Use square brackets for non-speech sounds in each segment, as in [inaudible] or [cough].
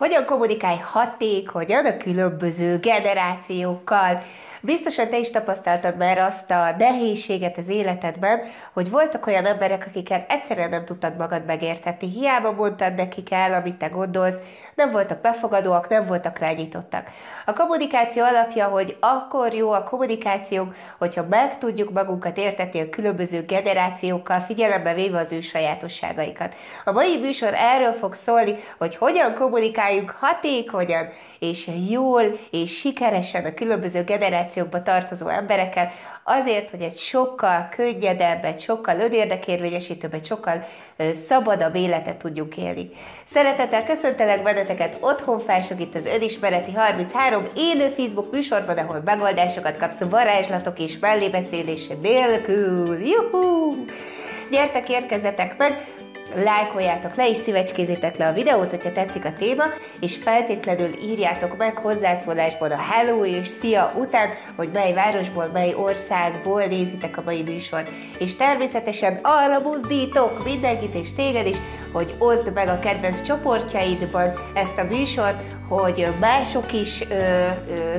Hogyan kommunikálj hatékonyan a különböző generációkkal? Biztosan te is tapasztaltad már azt a nehézséget az életedben, hogy voltak olyan emberek, akikkel egyszerűen nem tudtad magad megértetni. Hiába mondtad nekik el, amit te gondolsz, nem voltak befogadóak, nem voltak rányitottak. A kommunikáció alapja, hogy akkor jó a kommunikáció, hogyha meg tudjuk magunkat értetni a különböző generációkkal, figyelembe véve az ő sajátosságaikat. A mai műsor erről fog szólni, hogy hogyan kommunikáljunk hatékonyan és jól és sikeresen a különböző generációkba tartozó emberekkel, azért, hogy egy sokkal könnyedebb, egy sokkal önérdekérvényesítőbb, egy sokkal szabadabb életet tudjuk élni. Szeretettel köszöntelek benneteket otthon felsők itt az Önismereti 33 élő Facebook műsorban, ahol megoldásokat kapsz varázslatok és mellébeszélés nélkül. Juhú! Gyertek, érkezetek meg! Lájkoljátok le, és szívecskézzétek le a videót, hogyha tetszik a téma, és feltétlenül írjátok meg hozzászólásban a hello és szia után, hogy mely városból, mely országból nézitek a mai műsort. És természetesen arra buzdítok mindenkit és téged is, hogy oszd meg a kedvenc csoportjaidban ezt a műsort, hogy mások is ö, ö,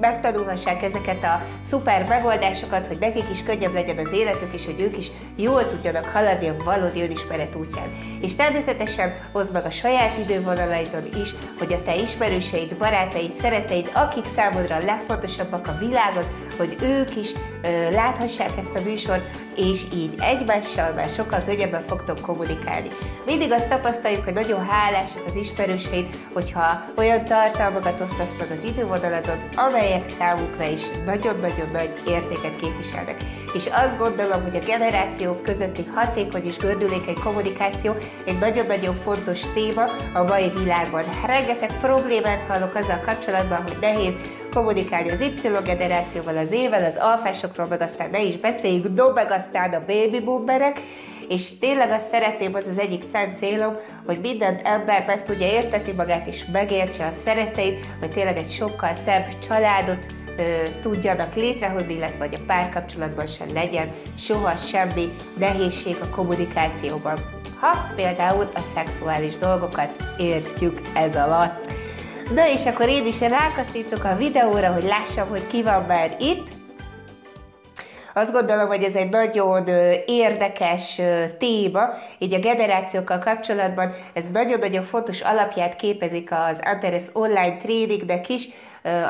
megtanulhassák ezeket a szuper megoldásokat, hogy nekik is könnyebb legyen az életük, és hogy ők is jól tudjanak haladni a valódi önismeret útján. És természetesen hozd meg a saját idővonalaidon is, hogy a te ismerőseid, barátaid, szereteid, akik számodra a legfontosabbak a világon, hogy ők is ö, láthassák ezt a műsort, és így egymással már sokkal könnyebben fogtok kommunikálni. Mindig azt tapasztaljuk, hogy nagyon hálásak az ismerőseid, hogyha olyan tartalmakat osztasz meg az idővonaladon, amelyek számukra is nagyon-nagyon nagy értéket képviselnek. És azt gondolom, hogy a generációk közötti hatékony és gördülékeny kommunikáció egy nagyon-nagyon fontos téma a mai világban. Rengeteg problémát hallok azzal kapcsolatban, hogy nehéz kommunikálni az Y generációval, az ével, az alfásokról, meg aztán ne is beszéljük, do meg aztán a baby boomerek, és tényleg azt szeretném, az az egyik szent célom, hogy minden ember meg tudja érteni magát, és megértse a szereteit, hogy tényleg egy sokkal szebb családot tudjanak létrehozni, illetve hogy a párkapcsolatban sem legyen soha semmi nehézség a kommunikációban. Ha például a szexuális dolgokat értjük ez alatt. Na és akkor én is rákaszítok a videóra, hogy lássam, hogy ki van már itt. Azt gondolom, hogy ez egy nagyon érdekes téma, így a generációkkal kapcsolatban ez nagyon-nagyon fontos alapját képezik az Antares online tradingnek is,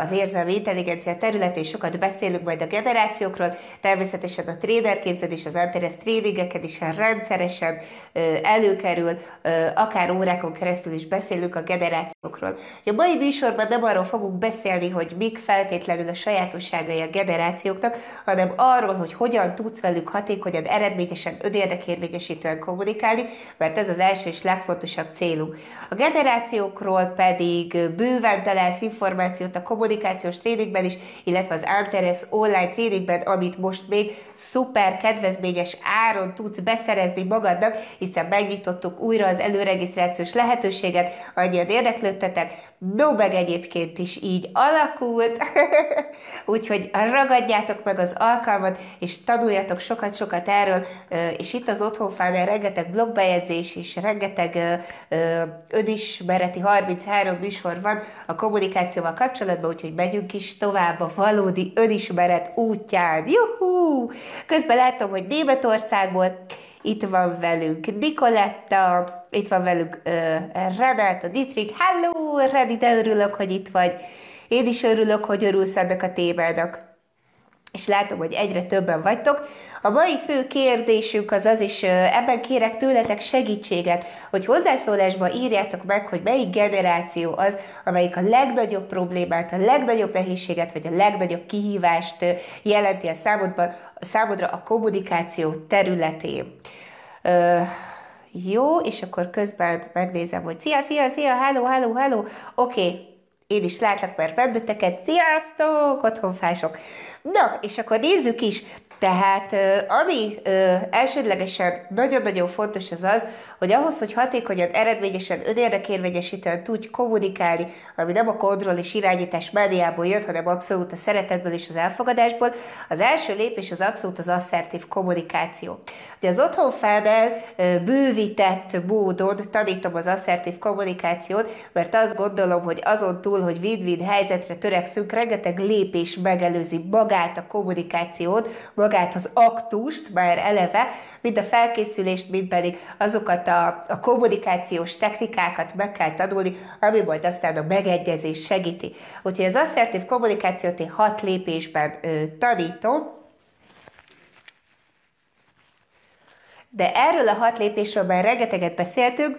az érzelmi intelligencia területén sokat beszélünk majd a generációkról, természetesen a trader képzés, az Antares tradingeken is rendszeresen előkerül, akár órákon keresztül is beszélünk a generációkról. A mai műsorban nem arról fogunk beszélni, hogy mik feltétlenül a sajátosságai a generációknak, hanem arról, hogy hogyan tudsz velük hatékonyan, eredményesen, önérdekérvényesítően kommunikálni, mert ez az első és legfontosabb célunk. A generációkról pedig bőven találsz információt a kommunikációs tréningben is, illetve az Antares online tréningben, amit most még szuper kedvezményes áron tudsz beszerezni magadnak, hiszen megnyitottuk újra az előregisztrációs lehetőséget, annyian érdeklődtetek, no meg egyébként is így alakult, [laughs] úgyhogy ragadjátok meg az alkalmat, és tanuljatok sokat-sokat erről, és itt az Otthonfánál rengeteg blogbejegyzés és rengeteg önismereti 33 műsor van a kommunikációval kapcsolatban, úgyhogy megyünk is tovább a valódi önismeret útján. Juhú! Közben látom, hogy Németországból itt van velünk Nikoletta, itt van velünk uh, Renata Dietrich. Hello, Redi, de örülök, hogy itt vagy. Én is örülök, hogy örülsz ennek a témának és látom, hogy egyre többen vagytok. A mai fő kérdésünk az az, és ebben kérek tőletek segítséget, hogy hozzászólásba írjátok meg, hogy melyik generáció az, amelyik a legnagyobb problémát, a legnagyobb nehézséget, vagy a legnagyobb kihívást jelenti a számodban, a számodra a kommunikáció területén. Ö, jó, és akkor közben megnézem, hogy szia, szia, szia, hello, hello, hello, oké, okay. én is látlak már benneteket, sziasztok, otthonfások. Na, és akkor nézzük is, Tehát ami elsődlegesen nagyon-nagyon fontos az az, hogy ahhoz, hogy hatékonyan, eredményesen, önérdekérvényesítően tudj kommunikálni, ami nem a kontroll és irányítás médiából jött, hanem abszolút a szeretetből és az elfogadásból, az első lépés az abszolút az asszertív kommunikáció. Ugye az otthon fedel bővített módon tanítom az asszertív kommunikációt, mert azt gondolom, hogy azon túl, hogy win-win helyzetre törekszünk, rengeteg lépés megelőzi magát a kommunikációt, magát az aktust, már eleve, mind a felkészülést, mind pedig azokat a, a kommunikációs technikákat meg kell tanulni, ami majd aztán a megegyezés segíti. Úgyhogy az asszertív kommunikációt én hat lépésben ö, tanítom, de erről a hat lépésről már rengeteget beszéltünk,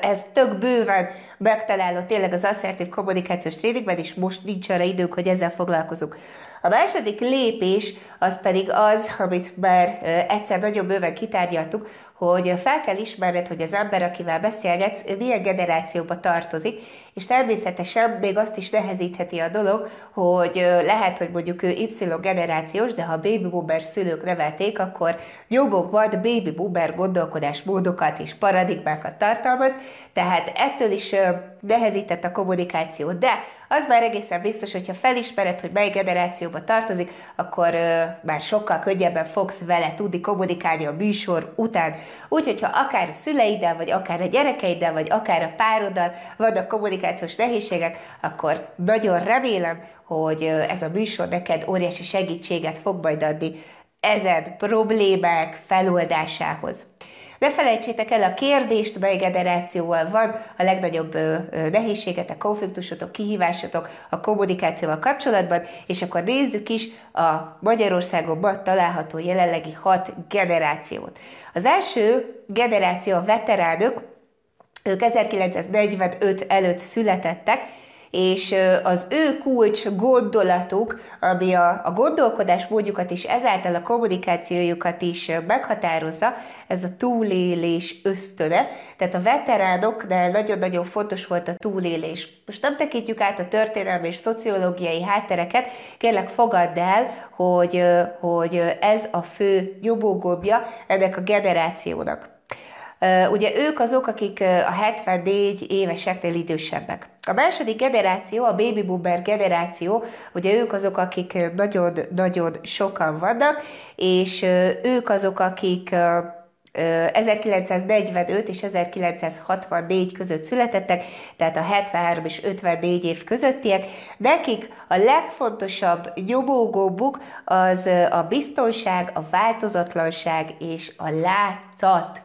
ez tök bőven megtaláló tényleg az asszertív kommunikációs tréningben, és most nincs arra idők, hogy ezzel foglalkozunk. A második lépés az pedig az, amit már egyszer nagyon bőven kitárgyaltuk, hogy fel kell ismerned, hogy az ember, akivel beszélgetsz, ő milyen generációba tartozik, és természetesen még azt is nehezítheti a dolog, hogy lehet, hogy mondjuk ő Y generációs, de ha baby boomer szülők nevelték, akkor nyomokban baby boomer gondolkodásmódokat és paradigmákat tartalmaz, tehát ettől is nehezített a kommunikáció. De az már egészen biztos, hogyha felismered, hogy mely generációba tartozik, akkor már sokkal könnyebben fogsz vele tudni kommunikálni a műsor után. Úgyhogy ha akár a szüleiddel, vagy akár a gyerekeiddel, vagy akár a pároddal vannak kommunikációs nehézségek, akkor nagyon remélem, hogy ez a műsor neked óriási segítséget fog majd adni ezen problémák feloldásához. Ne felejtsétek el a kérdést, mely generációval van a legnagyobb ö, nehézségetek, konfliktusotok, kihívásotok a kommunikációval kapcsolatban, és akkor nézzük is a Magyarországon található jelenlegi hat generációt. Az első generáció a veteránok, ők 1945 előtt születettek, és az ő kulcs gondolatuk, ami a, a gondolkodás módjukat és ezáltal a kommunikációjukat is meghatározza, ez a túlélés ösztöne. Tehát a veteránoknál nagyon-nagyon fontos volt a túlélés. Most nem tekintjük át a történelmi és szociológiai háttereket, kérlek fogadd el, hogy, hogy ez a fő nyomógombja ennek a generációnak. Ugye ők azok, akik a 74 éveseknél idősebbek. A második generáció, a baby boomer generáció, ugye ők azok, akik nagyon-nagyon sokan vannak, és ők azok, akik 1945 és 1964 között születettek, tehát a 73 és 54 év közöttiek. Nekik a legfontosabb nyomógóbuk az a biztonság, a változatlanság és a látszat.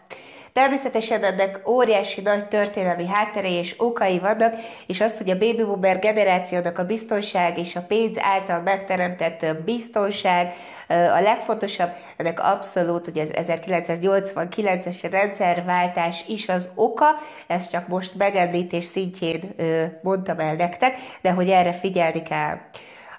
Természetesen ennek óriási nagy történelmi hátterei és okai vannak, és az, hogy a baby boomer generációnak a biztonság és a pénz által megteremtett biztonság a legfontosabb, ennek abszolút, hogy az 1989-es rendszerváltás is az oka, ezt csak most megemlítés szintjén mondtam el nektek, de hogy erre figyelni kell.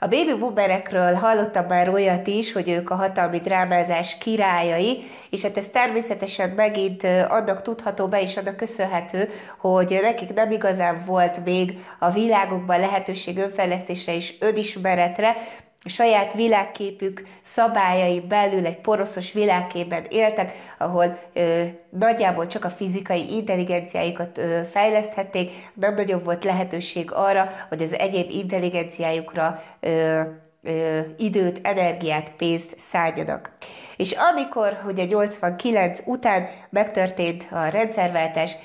A baby boomerekről hallottam már olyat is, hogy ők a hatalmi drámázás királyai, és hát ez természetesen megint annak tudható be, és annak köszönhető, hogy nekik nem igazán volt még a világokban lehetőség önfejlesztésre és önismeretre, a saját világképük szabályai belül egy poroszos világképben éltek, ahol ö, nagyjából csak a fizikai intelligenciájukat ö, fejleszthették, nem nagyobb volt lehetőség arra, hogy az egyéb intelligenciájukra ö, ö, időt, energiát, pénzt szálljanak. És amikor ugye 89 után megtörtént a rendszerváltás,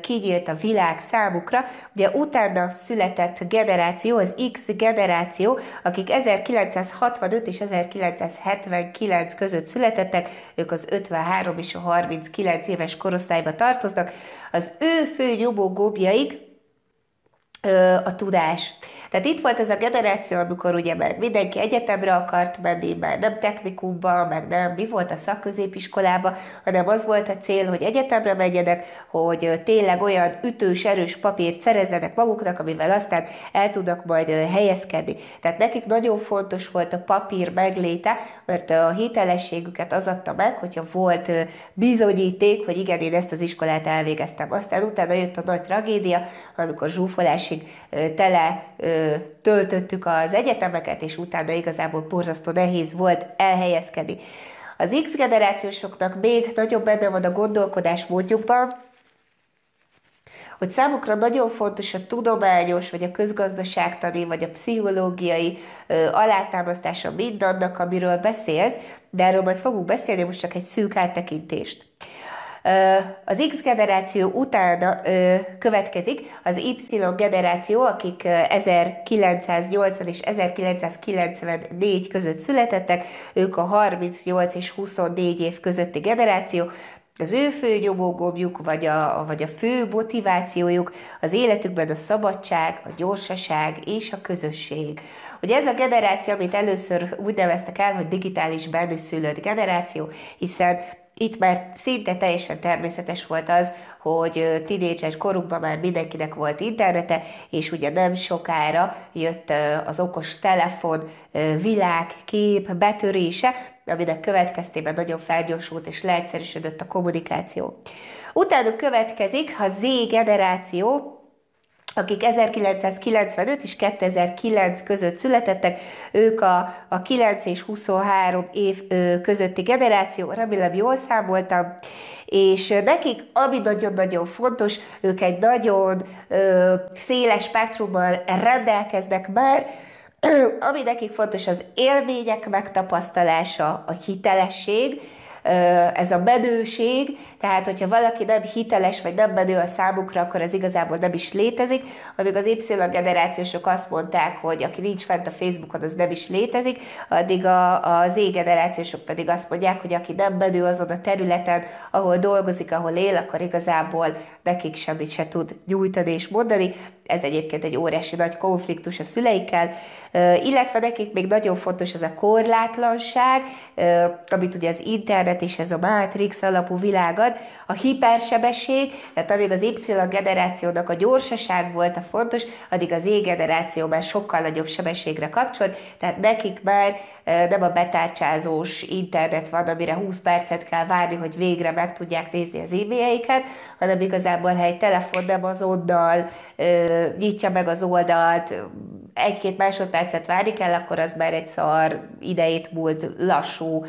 kinyílt a világ számukra, ugye utána született generáció, az X generáció, akik 1965 és 1979 között születettek, ők az 53 és a 39 éves korosztályba tartoznak, az ő fő nyomógóbjaik a tudás. Tehát itt volt ez a generáció, amikor ugye már mindenki egyetemre akart menni, már nem technikumba, meg nem mi volt a szakközépiskolába, hanem az volt a cél, hogy egyetemre menjenek, hogy tényleg olyan ütős, erős papírt szerezzenek maguknak, amivel aztán el tudnak majd helyezkedni. Tehát nekik nagyon fontos volt a papír megléte, mert a hitelességüket az adta meg, hogyha volt bizonyíték, hogy igen, én ezt az iskolát elvégeztem. Aztán utána jött a nagy tragédia, amikor zsúfolásig tele töltöttük az egyetemeket, és utána igazából borzasztó nehéz volt elhelyezkedni. Az X generációsoknak még nagyobb benne van a gondolkodás módjukban, hogy számukra nagyon fontos a tudományos, vagy a közgazdaságtani, vagy a pszichológiai ö, alátámasztása mindannak, amiről beszélsz, de erről majd fogunk beszélni, most csak egy szűk áttekintést. Az X generáció utána következik az Y generáció, akik 1980 és 1994 között születettek, ők a 38 és 24 év közötti generáció, az ő fő nyomógombjuk, vagy a, vagy a fő motivációjuk az életükben a szabadság, a gyorsaság és a közösség. Ugye ez a generáció, amit először úgy neveztek el, hogy digitális benőszülött generáció, hiszen már szinte teljesen természetes volt az, hogy tínédzser korukban már mindenkinek volt internete, és ugye nem sokára jött az okos telefon világ, kép betörése, aminek következtében nagyon felgyorsult és leegyszerűsödött a kommunikáció. Utána következik a Z generáció, akik 1995 és 2009 között születettek, ők a, a 9 és 23 év közötti generáció, remélem jól számoltam, és nekik, ami nagyon-nagyon fontos, ők egy nagyon ö, széles spektrummal rendelkeznek már, [clears throat] ami nekik fontos az élmények megtapasztalása, a hitelesség, ez a bedőség, tehát hogyha valaki nem hiteles vagy nem bedő a számukra, akkor ez igazából nem is létezik, amíg az Y generációsok azt mondták, hogy aki nincs fent a Facebookon, az nem is létezik, addig a, a Z generációsok pedig azt mondják, hogy aki nem bedő azon a területen, ahol dolgozik, ahol él, akkor igazából nekik semmit se tud nyújtani és mondani, ez egyébként egy óriási nagy konfliktus a szüleikkel, illetve nekik még nagyon fontos az a korlátlanság, amit ugye az internet és ez a Matrix alapú világad, a hipersebesség, tehát amíg az Y generációnak a gyorsaság volt a fontos, addig az E generáció már sokkal nagyobb sebességre kapcsolt, tehát nekik már nem a betárcsázós internet van, amire 20 percet kell várni, hogy végre meg tudják nézni az e-mailjeiket, hanem igazából, ha egy telefon nem azonnal nyitja meg az oldalt, egy-két másodpercet várni kell, akkor az már egy szar idejét múlt lassú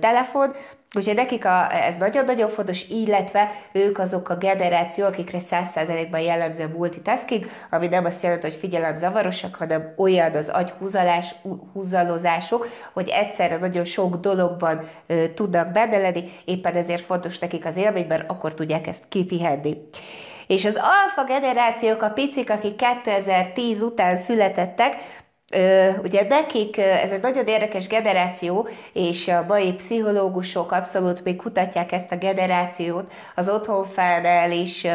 telefon, Úgyhogy nekik a, ez nagyon-nagyon fontos, illetve ők azok a generáció, akikre 100%-ban jellemző a multitasking, ami nem azt jelenti, hogy figyelem zavarosak, hanem olyan az agyhúzalás, húzalozások, hogy egyszerre nagyon sok dologban ö, tudnak bedeleni, éppen ezért fontos nekik az élmény, mert akkor tudják ezt kipihenni. És az alfa generációk, a picik, akik 2010 után születettek, Ugye nekik ez egy nagyon érdekes generáció, és a mai pszichológusok abszolút még kutatják ezt a generációt. Az otthonfelnel is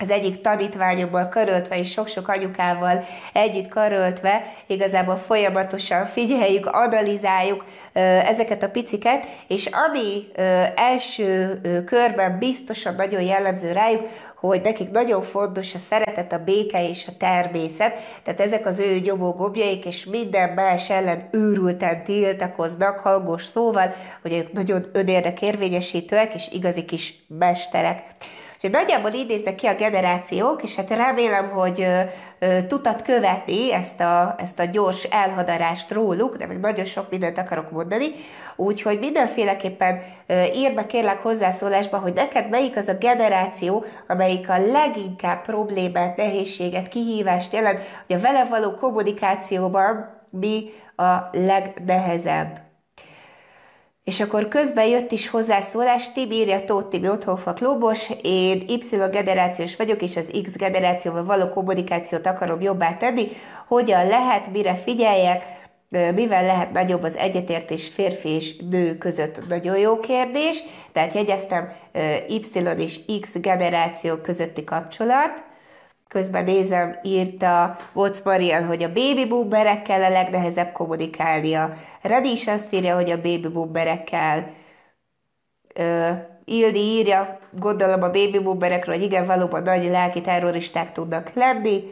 az egyik tanítványokból karöltve és sok-sok anyukával együtt karöltve, igazából folyamatosan figyeljük, analizáljuk ezeket a piciket, és ami első körben biztosan nagyon jellemző rájuk, hogy nekik nagyon fontos a szeretet, a béke és a természet, tehát ezek az ő nyomógobjaik, és minden más ellen őrülten tiltakoznak hangos szóval, hogy ők nagyon önérdek érvényesítőek és igazi kis mesterek. Úgyhogy nagyjából így néznek ki a generációk, és hát remélem, hogy tudtad követni ezt a, ezt a gyors elhadarást róluk, de még nagyon sok mindent akarok mondani, úgyhogy mindenféleképpen írd be kérlek hozzászólásba, hogy neked melyik az a generáció, amelyik a leginkább problémát, nehézséget, kihívást jelent, hogy a vele való kommunikációban mi a legnehezebb. És akkor közben jött is hozzászólás, Tibi írja Tóth Tibi Otthonfa Klubos, én Y generációs vagyok, és az X generációval való kommunikációt akarom jobbá tenni. Hogyan lehet, mire figyeljek, mivel lehet nagyobb az egyetértés férfi és nő között? Nagyon jó kérdés. Tehát jegyeztem Y és X generáció közötti kapcsolat. Közben nézem, írta Watts Marian, hogy a baby boomerekkel a legnehezebb kommunikálnia. Redi is azt írja, hogy a baby boomerekkel. Ö, Ildi írja, gondolom a baby boomerekről, hogy igen, valóban nagy lelki terroristák tudnak lenni.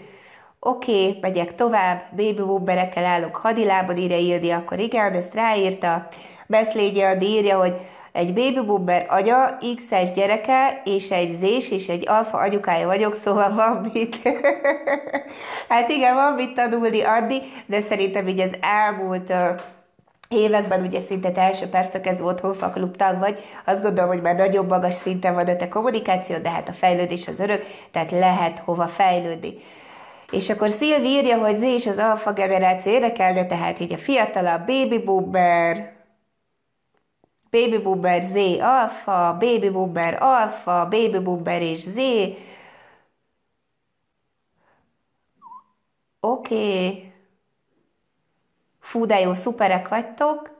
Oké, okay, megyek tovább, baby boomerekkel állok hadilában, írja Ildi, akkor igen, ezt ráírta. Beszlégy írja, hogy egy baby boomer anya, X-es gyereke, és egy Z-s és egy alfa anyukája vagyok, szóval van mit. [laughs] hát igen, van mit tanulni adni, de szerintem így az elmúlt években ugye szinte te első perctől kezdve otthon faklub tag vagy, azt gondolom, hogy már nagyobb magas szinten van a te kommunikáció, de hát a fejlődés az örök, tehát lehet hova fejlődni. És akkor Szilvi írja, hogy Z és az alfa generáció érdekelne, tehát így a fiatalabb baby boomer, baby boomer Z alfa, baby boomer alfa, baby boomer és Z. Oké. Okay. Fú, de jó, szuperek vagytok.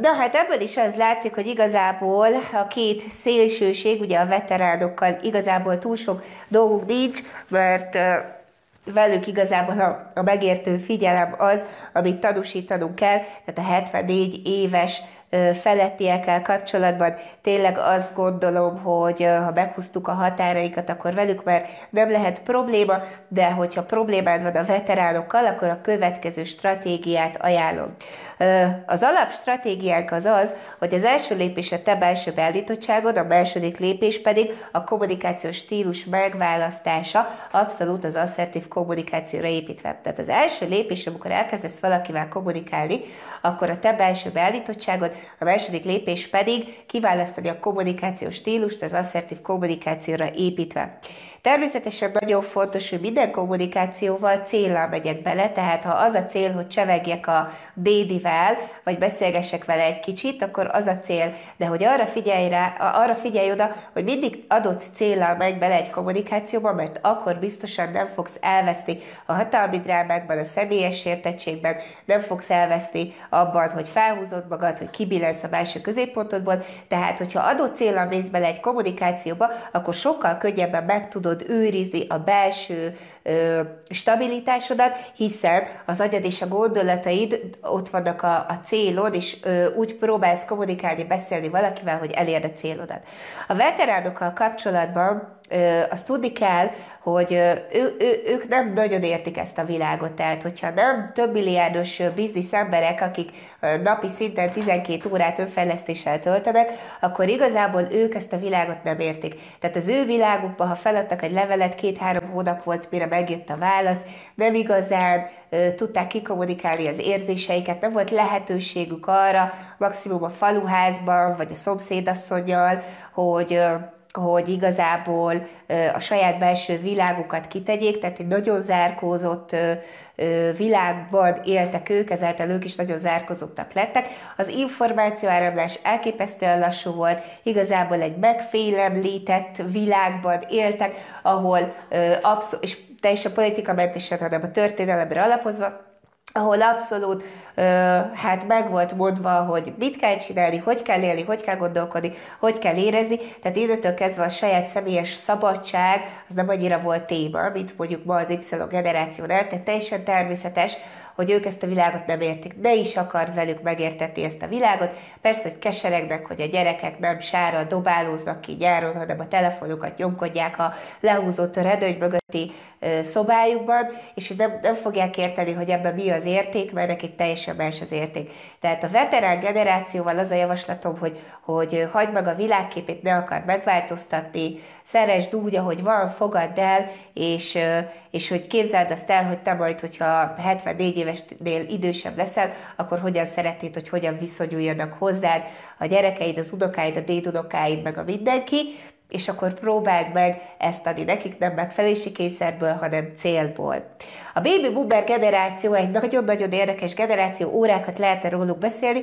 De hát ebből is az látszik, hogy igazából a két szélsőség, ugye a veteránokkal igazából túl sok dolguk nincs, mert velük igazából a, a megértő figyelem az, amit tanúsítanunk kell, tehát a 74 éves felettiekkel kapcsolatban tényleg azt gondolom, hogy ha meghúztuk a határaikat, akkor velük már nem lehet probléma, de hogyha problémád van a veteránokkal, akkor a következő stratégiát ajánlom. Az alapstratégiánk az az, hogy az első lépés a te belső beállítottságod, a második lépés pedig a kommunikációs stílus megválasztása, abszolút az asszertív kommunikációra építve. Tehát az első lépés, amikor elkezdesz valakivel kommunikálni, akkor a te belső beállítottságod, a második lépés pedig kiválasztani a kommunikációs stílust az asszertív kommunikációra építve. Természetesen nagyon fontos, hogy minden kommunikációval célra megyek bele, tehát ha az a cél, hogy csevegjek a dédivel, vagy beszélgessek vele egy kicsit, akkor az a cél. De hogy arra figyelj, rá, arra figyelj oda, hogy mindig adott célral megy bele egy kommunikációba, mert akkor biztosan nem fogsz elveszni a hatalmi drámákban, a személyes értettségben, nem fogsz elveszni abban, hogy felhúzod magad, hogy kibillensz a belső középpontodból. Tehát, hogyha adott célral mész bele egy kommunikációba, akkor sokkal könnyebben meg tudod tudod őrizni a belső ö, stabilitásodat, hiszen az agyad és a gondolataid ott vannak a, a célod, és ö, úgy próbálsz kommunikálni, beszélni valakivel, hogy elérd a célodat. A veteránokkal kapcsolatban azt tudni kell, hogy ő, ő, ők nem nagyon értik ezt a világot, tehát hogyha nem több milliárdos biznisz emberek, akik napi szinten 12 órát önfejlesztéssel töltenek, akkor igazából ők ezt a világot nem értik. Tehát az ő világukban, ha feladtak egy levelet, két-három hónap volt, mire megjött a válasz, nem igazán tudták kikommunikálni az érzéseiket, nem volt lehetőségük arra, maximum a faluházban, vagy a szomszédasszonyjal, hogy hogy igazából a saját belső világukat kitegyék, tehát egy nagyon zárkózott világban éltek ők, ezáltal ők is nagyon zárkozottak lettek. Az információ áramlás elképesztően lassú volt, igazából egy megfélemlített világban éltek, ahol abszol- és teljesen politika mentesen, hanem a történelemre alapozva, ahol abszolút hát meg volt mondva, hogy mit kell csinálni, hogy kell élni, hogy kell gondolkodni, hogy kell érezni, tehát innentől kezdve a saját személyes szabadság az nem annyira volt téma, mint mondjuk ma az Y generációnál, tehát teljesen természetes, hogy ők ezt a világot nem értik, de is akart velük megértetni ezt a világot. Persze, hogy keseregnek, hogy a gyerekek nem sára dobálóznak ki nyáron, hanem a telefonukat nyomkodják a lehúzott redőny mögötti szobájukban, és nem, nem fogják érteni, hogy ebben mi az érték, mert nekik teljesen más az érték. Tehát a veterán generációval az a javaslatom, hogy, hogy hagyd meg a világképét, ne akar megváltoztatni, szeresd úgy, ahogy van, fogadd el, és, és hogy képzeld azt el, hogy te majd, hogyha 74 évesnél idősebb leszel, akkor hogyan szeretnéd, hogy hogyan viszonyuljanak hozzád a gyerekeid, az unokáid, a dédunokáid, meg a mindenki, és akkor próbáld meg ezt adni nekik, nem megfelelési kényszerből, hanem célból. A baby boomer generáció egy nagyon-nagyon érdekes generáció, órákat lehet róluk beszélni.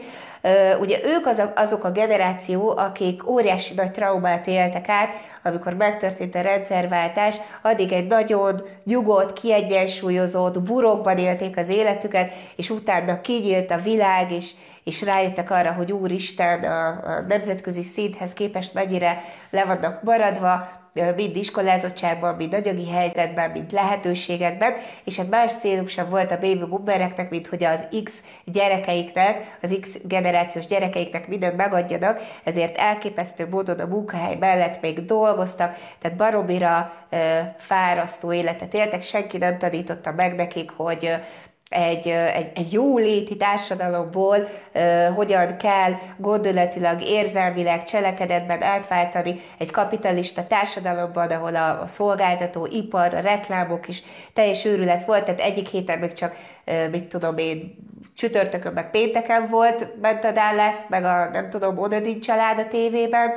Ugye ők azok a generáció, akik óriási nagy traumát éltek át, amikor megtörtént a rendszerváltás, addig egy nagyon nyugodt, kiegyensúlyozott, burokban élték az életüket, és utána kinyílt a világ, és, és rájöttek arra, hogy Úristen a, a nemzetközi szinthez képest mennyire le vannak maradva, mind iskolázottságban, mind anyagi helyzetben, mind lehetőségekben, és egy más céluk sem volt a baby boomereknek, mint hogy az X gyerekeiknek, az X generációs gyerekeiknek mindent megadjanak, ezért elképesztő módon a munkahely mellett még dolgoztak, tehát baromira fárasztó életet éltek, senki nem tanította meg nekik, hogy egy, egy, egy jóléti társadalomból hogyan kell gondolatilag, érzelmileg, cselekedetben átváltani egy kapitalista társadalomban, ahol a, a szolgáltató ipar, a reklámok is teljes őrület volt, tehát egyik héten még csak, mit tudom én, csütörtökön, meg pénteken volt bent a Dallas, meg a nem tudom, Odedin család a tévében,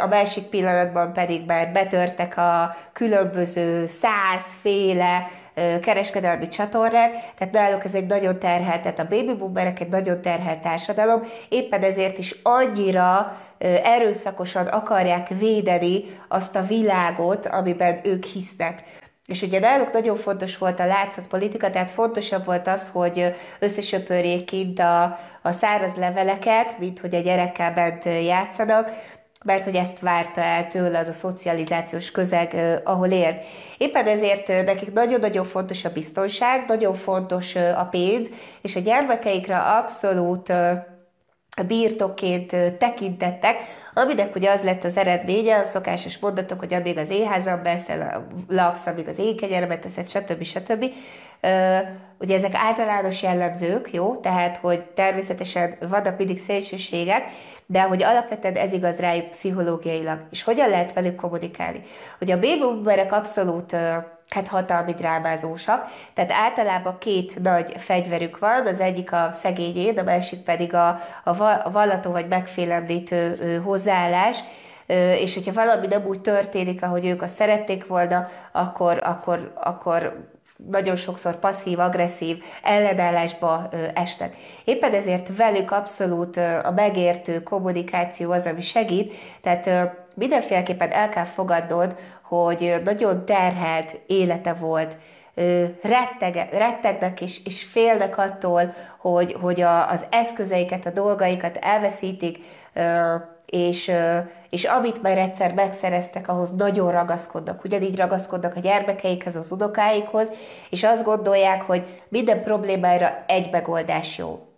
a másik pillanatban pedig már betörtek a különböző százféle kereskedelmi csatornák, tehát náluk ez egy nagyon terhelt, tehát a baby boomerek egy nagyon terhelt társadalom, éppen ezért is annyira erőszakosan akarják védeni azt a világot, amiben ők hisznek. És ugye náluk nagyon fontos volt a politika, tehát fontosabb volt az, hogy összesöpörjék kint a, a száraz leveleket, mint hogy a gyerekkel bent játszanak, mert hogy ezt várta el tőle az a szocializációs közeg, ahol élt. Éppen ezért nekik nagyon-nagyon fontos a biztonság, nagyon fontos a pénz, és a gyermekeikre abszolút birtokként tekintettek, aminek ugye az lett az eredménye, a szokásos mondatok, hogy amíg az éházam beszel, laksz, amíg az ékenyerbe teszed, stb. stb. Ugye ezek általános jellemzők, jó? Tehát, hogy természetesen vannak mindig szélsőségek, de hogy alapvetően ez igaz rájuk pszichológiailag. És hogyan lehet velük kommunikálni? Hogy a baby abszolút hát hatalmi drámázósak. Tehát általában két nagy fegyverük van, az egyik a szegényét, a másik pedig a, a vallató vagy megfélemlítő hozzáállás, és hogyha valami nem úgy történik, ahogy ők azt szerették volna, akkor, akkor, akkor nagyon sokszor passzív, agresszív ellenállásba estek. Éppen ezért velük abszolút a megértő kommunikáció az, ami segít, tehát mindenféleképpen el kell fogadnod, hogy nagyon terhelt élete volt, retteg, rettegnek és, és félnek attól, hogy, hogy a, az eszközeiket, a dolgaikat elveszítik, és, és amit már egyszer megszereztek, ahhoz nagyon ragaszkodnak. Ugyanígy ragaszkodnak a gyermekeikhez, az unokáikhoz, és azt gondolják, hogy minden problémára egy megoldás jó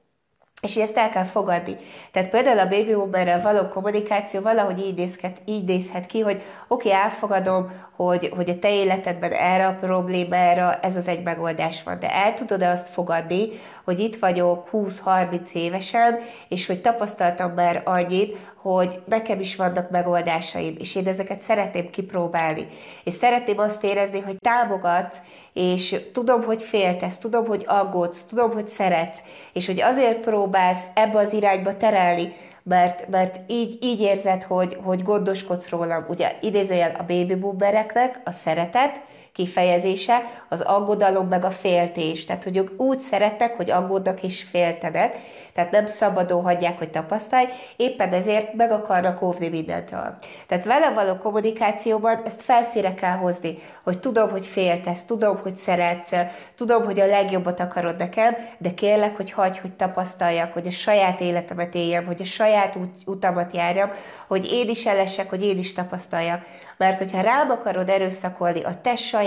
és ezt el kell fogadni. Tehát például a baby boomerrel való kommunikáció valahogy így nézhet, így nézhet ki, hogy oké, okay, elfogadom, hogy, hogy a te életedben erre a problémára ez az egy megoldás van, de el tudod-e azt fogadni, hogy itt vagyok 20-30 évesen, és hogy tapasztaltam már annyit, hogy nekem is vannak megoldásaim, és én ezeket szeretném kipróbálni. És szeretném azt érezni, hogy támogatsz, és tudom, hogy féltesz, tudom, hogy aggódsz, tudom, hogy szeretsz, és hogy azért próbálsz ebbe az irányba terelni, mert, mert így, így érzed, hogy, hogy gondoskodsz rólam. Ugye idézőjel a baby boomereknek a szeretet, kifejezése az aggodalom meg a féltés. Tehát, hogy ők úgy szeretnek, hogy aggódnak és féltenek, tehát nem szabadon hagyják, hogy tapasztalj, éppen ezért meg akarnak óvni mindentől. Tehát vele való kommunikációban ezt felszíre kell hozni, hogy tudom, hogy féltesz, tudom, hogy szeretsz, tudom, hogy a legjobbat akarod nekem, de kérlek, hogy hagyj, hogy tapasztaljak, hogy a saját életemet éljem, hogy a saját út, utamat járjam, hogy én is elessek, hogy én is tapasztaljak. Mert hogyha rám akarod erőszakolni a te saját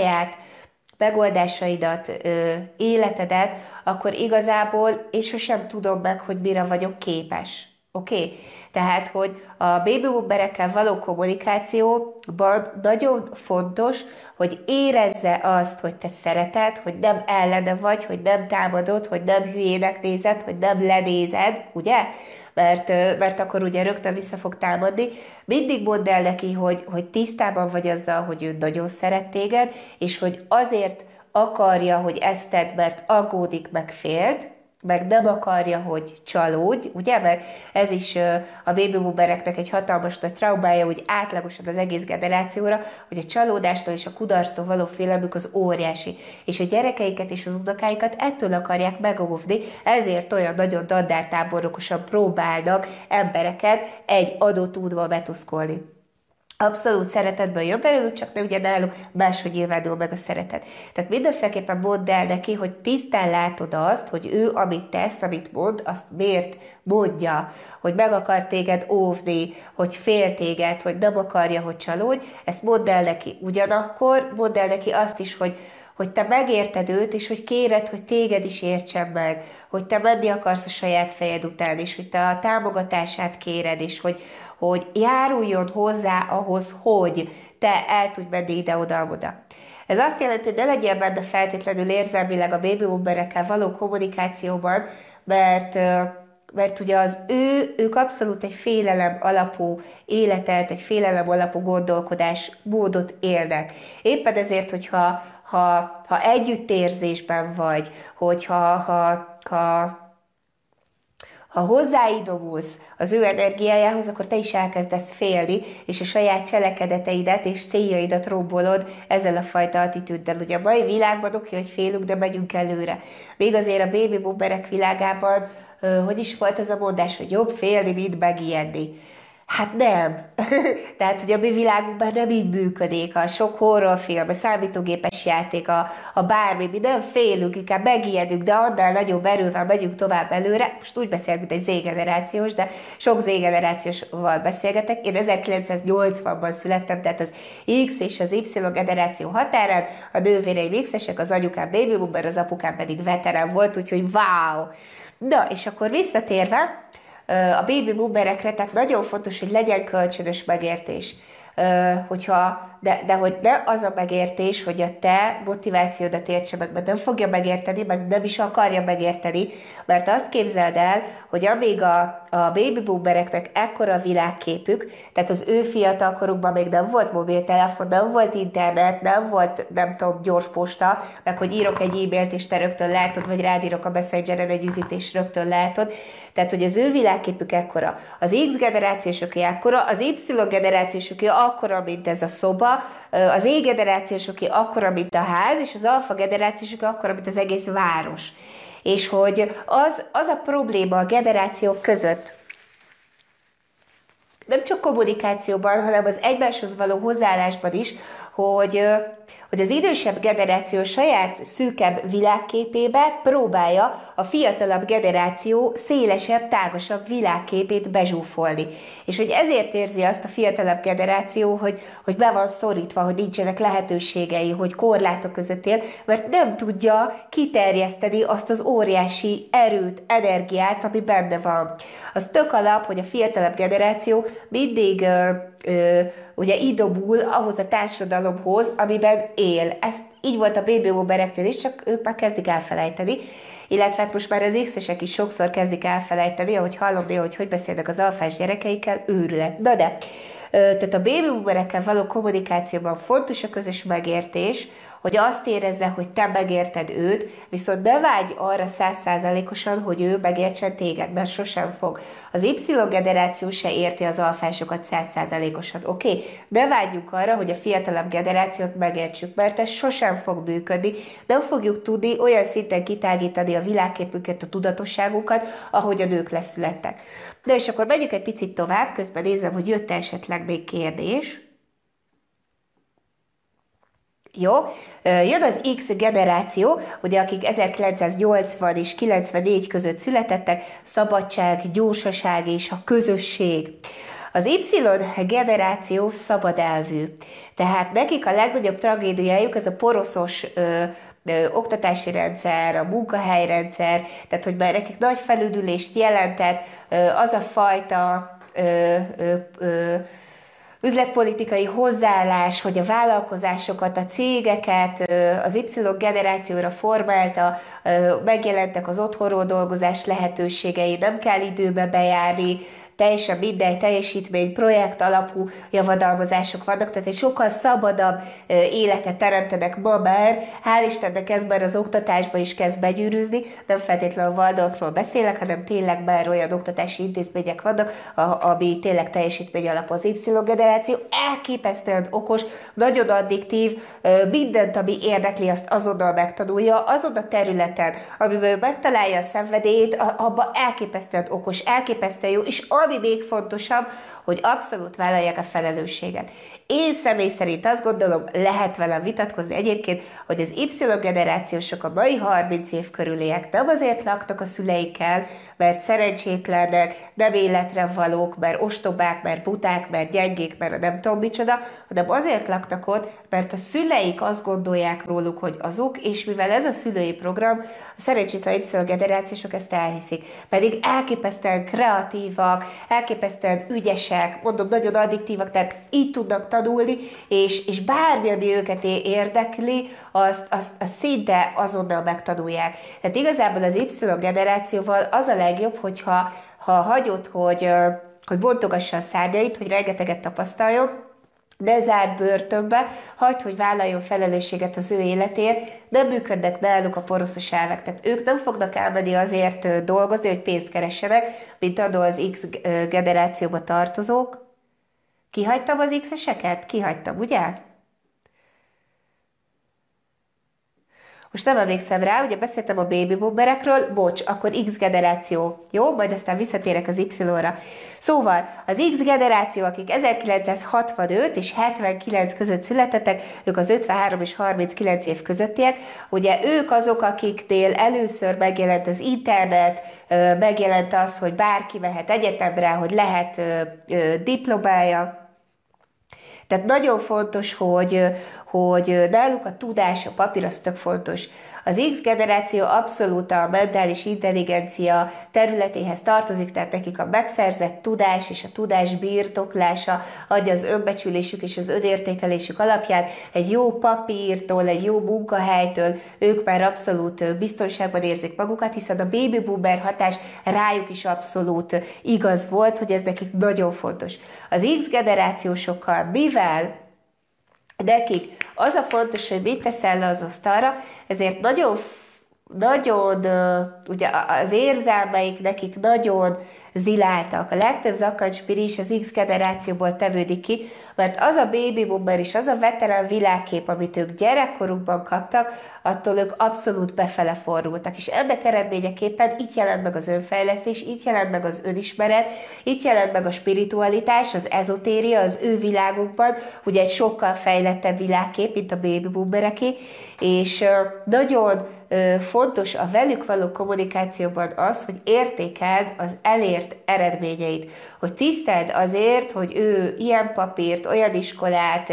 megoldásaidat, ö, életedet, akkor igazából én sosem tudom meg, hogy mire vagyok képes. Oké? Okay? Tehát, hogy a baby boomerekkel való kommunikációban nagyon fontos, hogy érezze azt, hogy te szereted, hogy nem ellene vagy, hogy nem támadod, hogy nem hülyének nézed, hogy nem lenézed, ugye? Mert, mert akkor ugye rögtön vissza fog támadni. Mindig mondd el neki, hogy, hogy tisztában vagy azzal, hogy ő nagyon szeret téged, és hogy azért akarja, hogy ezt tedd, mert aggódik, meg félt, meg nem akarja, hogy csalódj, ugye, mert ez is a baby boomereknek egy hatalmas nagy traumája, hogy átlagosan az egész generációra, hogy a csalódástól és a kudarctól való félelmük az óriási, és a gyerekeiket és az unokáikat ettől akarják megóvni, ezért olyan nagyon dandártáborokosan próbálnak embereket egy adott útba betuszkolni abszolút szeretetből jön belőlük, csak ne ugye náluk máshogy nyilvánul meg a szeretet. Tehát mindenféleképpen mondd el neki, hogy tisztán látod azt, hogy ő, amit tesz, amit mond, azt miért mondja, hogy meg akar téged óvni, hogy fél téged, hogy nem akarja, hogy csalódj, ezt mondd el neki. Ugyanakkor mondd el neki azt is, hogy hogy te megérted őt, és hogy kéred, hogy téged is értsen meg, hogy te menni akarsz a saját fejed után, és hogy te a támogatását kéred, és hogy, hogy járuljon hozzá ahhoz, hogy te el tudj menni ide-oda-oda. Ez azt jelenti, hogy ne legyél benne feltétlenül érzelmileg a baby boomerekkel való kommunikációban, mert mert ugye az ő, ők abszolút egy félelem alapú életet, egy félelem alapú gondolkodás módot élnek. Éppen ezért, hogyha ha, ha együttérzésben vagy, hogyha ha, ha ha hozzáidomulsz az ő energiájához, akkor te is elkezdesz félni, és a saját cselekedeteidet és céljaidat rombolod ezzel a fajta attitűddel. Ugye a mai világban oké, hogy félünk, de megyünk előre. Még azért a baby boomerek világában, hogy is volt ez a mondás, hogy jobb félni, mint megijedni. Hát nem. [laughs] Tehát, hogy a mi világunkban nem így működik. A sok horrorfilm, a számítógépes játék, a, a bármi, mi nem félünk, inkább megijedünk, de annál nagyobb erővel megyünk tovább előre. Most úgy beszélek, mint egy Z-generációs, de sok Z-generációsval beszélgetek. Én 1980-ban születtem, tehát az X és az Y generáció határán, a nővéreim X-esek, az anyukám baby boomer, az apukám pedig veterán volt, úgyhogy wow! Na, és akkor visszatérve, a baby boomerekre, tehát nagyon fontos, hogy legyen kölcsönös megértés. Hogyha, de, de hogy ne az a megértés, hogy a te motivációdat értse meg, mert nem fogja megérteni, meg nem is akarja megérteni, mert azt képzeld el, hogy amíg a, a baby boomereknek ekkora világképük, tehát az ő fiatalkorukban még nem volt mobiltelefon, nem volt internet, nem volt, nem tudom, gyors posta, meg hogy írok egy e-mailt, és te rögtön látod, vagy rádírok a messengeren egy üzit, és rögtön látod. Tehát, hogy az ő világképük ekkora. Az X generációsoké ekkora, az Y generációsoké akkora, mint ez a szoba, az E generációsoké akkora, mint a ház, és az alfa generációsoké akkora, mint az egész város. És hogy az, az a probléma a generációk között, nem csak kommunikációban, hanem az egymáshoz való hozzáállásban is, hogy, hogy az idősebb generáció saját szűkebb világképébe próbálja a fiatalabb generáció szélesebb, tágasabb világképét bezsúfolni. És hogy ezért érzi azt a fiatalabb generáció, hogy, hogy be van szorítva, hogy nincsenek lehetőségei, hogy korlátok között él, mert nem tudja kiterjeszteni azt az óriási erőt, energiát, ami benne van. Az tök alap, hogy a fiatalabb generáció mindig ugye idobul ahhoz a társadalomhoz, amiben él. Ez így volt a baby boomereknél is, csak ők már kezdik elfelejteni. Illetve hát most már az x is sokszor kezdik elfelejteni, ahogy hallom néha, hogy hogy beszélnek az alfás gyerekeikkel, őrület. Na de, tehát a baby boomerekkel való kommunikációban fontos a közös megértés, hogy azt érezze, hogy te megérted őt, viszont ne vágy arra százszázalékosan, hogy ő megértsen téged, mert sosem fog. Az Y generáció se érti az alfásokat százszázalékosan, oké? Okay? Ne vágyjuk arra, hogy a fiatalabb generációt megértsük, mert ez sosem fog működni, nem fogjuk tudni olyan szinten kitágítani a világképüket, a tudatosságukat, ahogy a nők leszülettek. De és akkor megyünk egy picit tovább, közben nézem, hogy jött esetleg még kérdés. Jó? Jön az X generáció, ugye akik 1980 és 94 között születettek, szabadság, gyorsaság és a közösség. Az Y generáció szabad elvű. Tehát nekik a legnagyobb tragédiájuk ez a poroszos ö, oktatási rendszer, a munkahelyrendszer, tehát hogy már nekik nagy felüdülést jelentett az a fajta ö, ö, ö, üzletpolitikai hozzáállás, hogy a vállalkozásokat, a cégeket az Y generációra formálta, megjelentek az otthonról dolgozás lehetőségei, nem kell időbe bejárni, teljesen minden teljesítmény, projekt alapú javadalmazások vannak, tehát egy sokkal szabadabb életet teremtenek ma már, hál' Istennek ez már az oktatásba is kezd begyűrűzni, nem feltétlenül Waldorfról beszélek, hanem tényleg már olyan oktatási intézmények vannak, ami tényleg teljesítmény alapú az Y generáció, elképesztően okos, nagyon addiktív, mindent, ami érdekli, azt azonnal megtanulja, azon a területen, amiben megtalálja a szenvedélyét, abban elképesztően okos, elképesztően jó, és ami még fontosabb, hogy abszolút vállalják a felelősséget. Én személy szerint azt gondolom, lehet velem vitatkozni egyébként, hogy az Y generációsok a mai 30 év körüliek nem azért laktak a szüleikkel, mert szerencsétlenek, nem életre valók, mert ostobák, mert buták, mert gyengék, mert nem tudom micsoda, hanem azért laktak ott, mert a szüleik azt gondolják róluk, hogy azok, és mivel ez a szülői program, a szerencsétlen Y generációsok ezt elhiszik. Pedig elképesztően kreatívak, elképesztően ügyesek, mondom, nagyon addiktívak, tehát így tudnak tanulni, és, és bármi, ami őket érdekli, azt, azt, azt szinte azonnal megtanulják. Tehát igazából az Y generációval az a legjobb, hogyha ha hagyod, hogy, hogy bontogassa a szárnyait, hogy rengeteget tapasztaljon, ne zárd börtönbe, hagyd, hogy vállaljon felelősséget az ő életért, nem működnek náluk a poroszos elvek. Tehát ők nem fognak elmenni azért dolgozni, hogy pénzt keressenek, mint adó az X generációba tartozók. Kihagytam az X-eseket? Kihagytam, ugye? Most nem emlékszem rá, ugye beszéltem a baby boomerekről, bocs, akkor X generáció, jó? Majd aztán visszatérek az Y-ra. Szóval az X generáció, akik 1965 és 79 között születettek, ők az 53 és 39 év közöttiek, ugye ők azok, akiknél először megjelent az internet, megjelent az, hogy bárki mehet egyetemre, hogy lehet diplomája, tehát nagyon fontos, hogy, hogy náluk a tudás, a papír az tök fontos. Az X generáció abszolút a mentális intelligencia területéhez tartozik, tehát nekik a megszerzett tudás és a tudás birtoklása adja az önbecsülésük és az önértékelésük alapján egy jó papírtól, egy jó munkahelytől ők már abszolút biztonságban érzik magukat, hiszen a baby boomer hatás rájuk is abszolút igaz volt, hogy ez nekik nagyon fontos. Az X generációsokkal, mivel nekik az a fontos, hogy mit teszel le az asztalra, ezért nagyon nagyon, ugye az érzelmeik nekik nagyon ziláltak. A legtöbb zakkantspiri is az X generációból tevődik ki, mert az a baby boomer és az a veterán világkép, amit ők gyerekkorukban kaptak, attól ők abszolút befele fordultak. És ennek eredményeképpen itt jelent meg az önfejlesztés, itt jelent meg az önismeret, itt jelent meg a spiritualitás, az ezotéria az ő világukban, ugye egy sokkal fejlettebb világkép, mint a baby boomereké, és nagyon fontos a velük való kommunikációban az, hogy értékeld az elért eredményeit, hogy tiszteld azért, hogy ő ilyen papírt, olyan iskolát,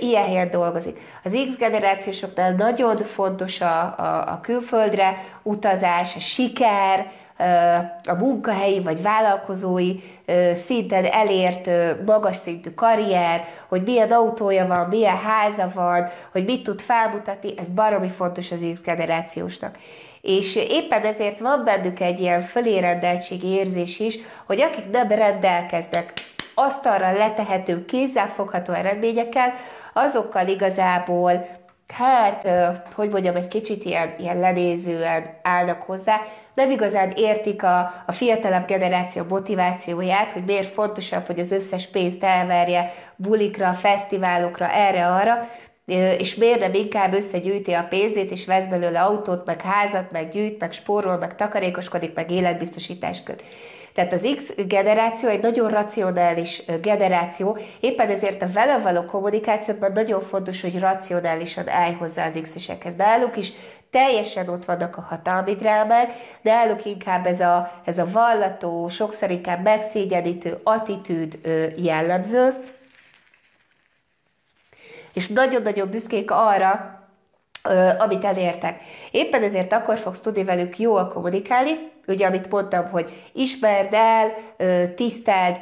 ilyen helyen dolgozik. Az X generációsoknál nagyon fontos a, a, a külföldre utazás, a siker, a munkahelyi vagy vállalkozói szinten elért magas szintű karrier, hogy milyen autója van, milyen háza van, hogy mit tud felmutatni, ez baromi fontos az X generációsnak. És éppen ezért van bennük egy ilyen fölérendeltségi érzés is, hogy akik nem rendelkeznek asztalra letehető, kézzelfogható eredményekkel, azokkal igazából hát, hogy mondjam, egy kicsit ilyen, ilyen lenézően állnak hozzá, nem igazán értik a, a fiatalabb generáció motivációját, hogy miért fontosabb, hogy az összes pénzt elverje bulikra, fesztiválokra, erre-arra, és miért nem inkább összegyűjti a pénzét, és vesz belőle autót, meg házat, meg gyűjt, meg spórol, meg takarékoskodik, meg életbiztosítást köt. Tehát az X generáció egy nagyon racionális generáció, éppen ezért a vele való kommunikációban nagyon fontos, hogy racionálisan állj hozzá az X-esekhez. Náluk is teljesen ott vannak a hatalmi drámák, de náluk inkább ez a, ez a vallató, sokszor inkább megszégyenítő attitűd jellemző, és nagyon-nagyon büszkék arra, amit elértek. Éppen ezért akkor fogsz tudni velük jól kommunikálni, ugye amit mondtam, hogy ismerd el, tiszteld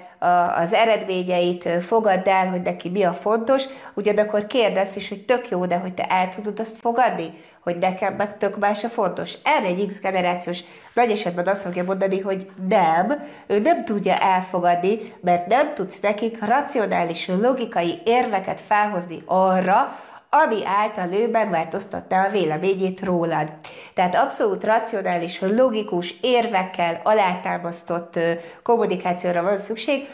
az eredményeit, fogadd el, hogy neki mi a fontos, ugyanakkor kérdezz is, hogy tök jó, de hogy te el tudod azt fogadni, hogy nekem meg tök más a fontos. Erre egy X generációs nagy esetben azt fogja mondani, hogy nem, ő nem tudja elfogadni, mert nem tudsz nekik racionális, logikai érveket felhozni arra, ami által ő megváltoztatta a véleményét rólad. Tehát abszolút racionális, logikus, érvekkel alátámasztott kommunikációra van szükség,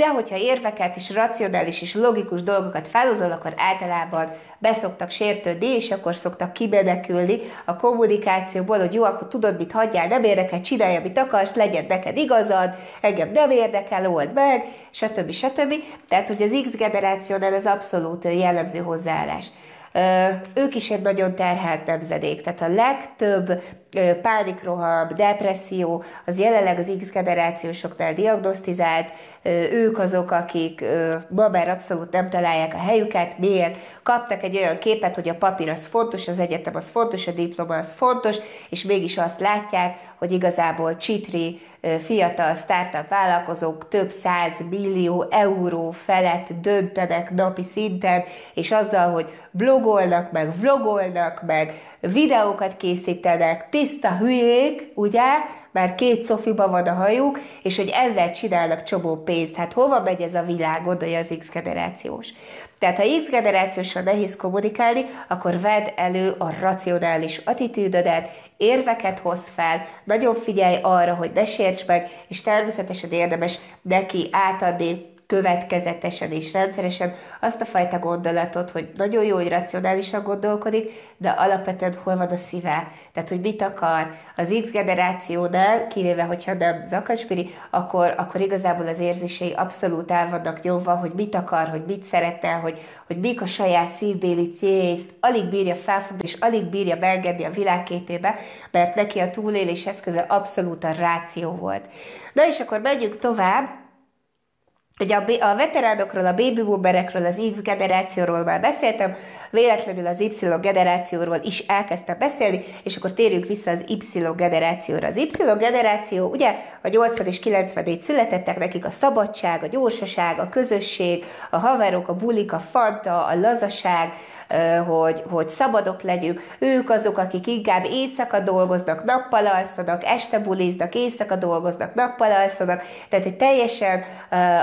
de hogyha érveket és racionális és logikus dolgokat felhozol, akkor általában beszoktak sértődni, és akkor szoktak kibedekülni a kommunikációból, hogy jó, akkor tudod, mit hagyjál, nem érdekel, csinálj, amit akarsz, legyen neked igazad, engem nem érdekel, old meg, stb. stb. Tehát, hogy az X generációnál ez abszolút jellemző hozzáállás ők is egy nagyon terhelt nemzedék. Tehát a legtöbb pánikroham, depresszió, az jelenleg az X generációsoknál diagnosztizált, ők azok, akik ma már abszolút nem találják a helyüket. Miért? Kaptak egy olyan képet, hogy a papír az fontos, az egyetem az fontos, a diploma az fontos, és mégis azt látják, hogy igazából csitri fiatal startup vállalkozók több száz millió euró felett döntenek napi szinten, és azzal, hogy blogolnak, meg vlogolnak, meg videókat készítenek, tiszta hülyék, ugye, mert két szofiba van a hajuk, és hogy ezzel csinálnak csomó pénzt. Hát hova megy ez a világ, oda az X generációs. Tehát ha X generációsan nehéz kommunikálni, akkor vedd elő a racionális attitűdödet, érveket hoz fel, nagyon figyelj arra, hogy ne sérts meg, és természetesen érdemes neki átadni következetesen és rendszeresen azt a fajta gondolatot, hogy nagyon jó, hogy racionálisan gondolkodik, de alapvetően hol van a szíve. Tehát, hogy mit akar az X generációnál, kivéve, hogyha nem zakacspiri, akkor, akkor igazából az érzései abszolút el vannak nyomva, hogy mit akar, hogy mit szeretne, hogy, hogy mik a saját szívbéli céljait, alig bírja felfogni, és alig bírja beengedni a világképébe, mert neki a túlélés eszköze abszolút a ráció volt. Na és akkor megyünk tovább, Ugye a, a veteránokról, a baby boomerekről, az X generációról már beszéltem, véletlenül az Y generációról is elkezdtem beszélni, és akkor térjünk vissza az Y generációra. Az Y generáció, ugye a 80 és 90 születettek, nekik a szabadság, a gyorsaság, a közösség, a haverok, a bulik, a fanta, a lazaság, hogy, hogy szabadok legyünk. Ők azok, akik inkább éjszaka dolgoznak, nappal alszanak, este buliznak, éjszaka dolgoznak, nappal alszanak. Tehát egy teljesen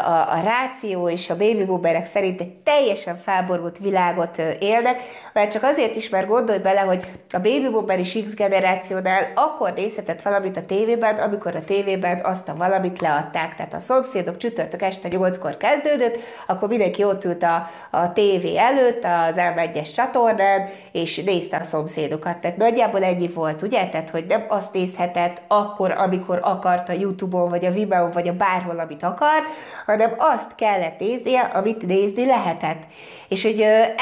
a, a ráció és a baby boomerek szerint egy teljesen felborult világot élnek, mert csak azért is, mert gondolj bele, hogy a baby boomer és X generációnál akkor nézhetett valamit a tévében, amikor a tévében azt a valamit leadták. Tehát a szomszédok csütörtök este 8-kor kezdődött, akkor mindenki ott ült a, a tévé előtt, az egyes csatornán, és nézte a szomszédokat. Tehát nagyjából ennyi volt, ugye? Tehát, hogy nem azt nézhetett akkor, amikor akart a Youtube-on, vagy a Vimeo, vagy a bárhol, amit akart, hanem azt kellett néznie, amit nézni lehetett. És hogy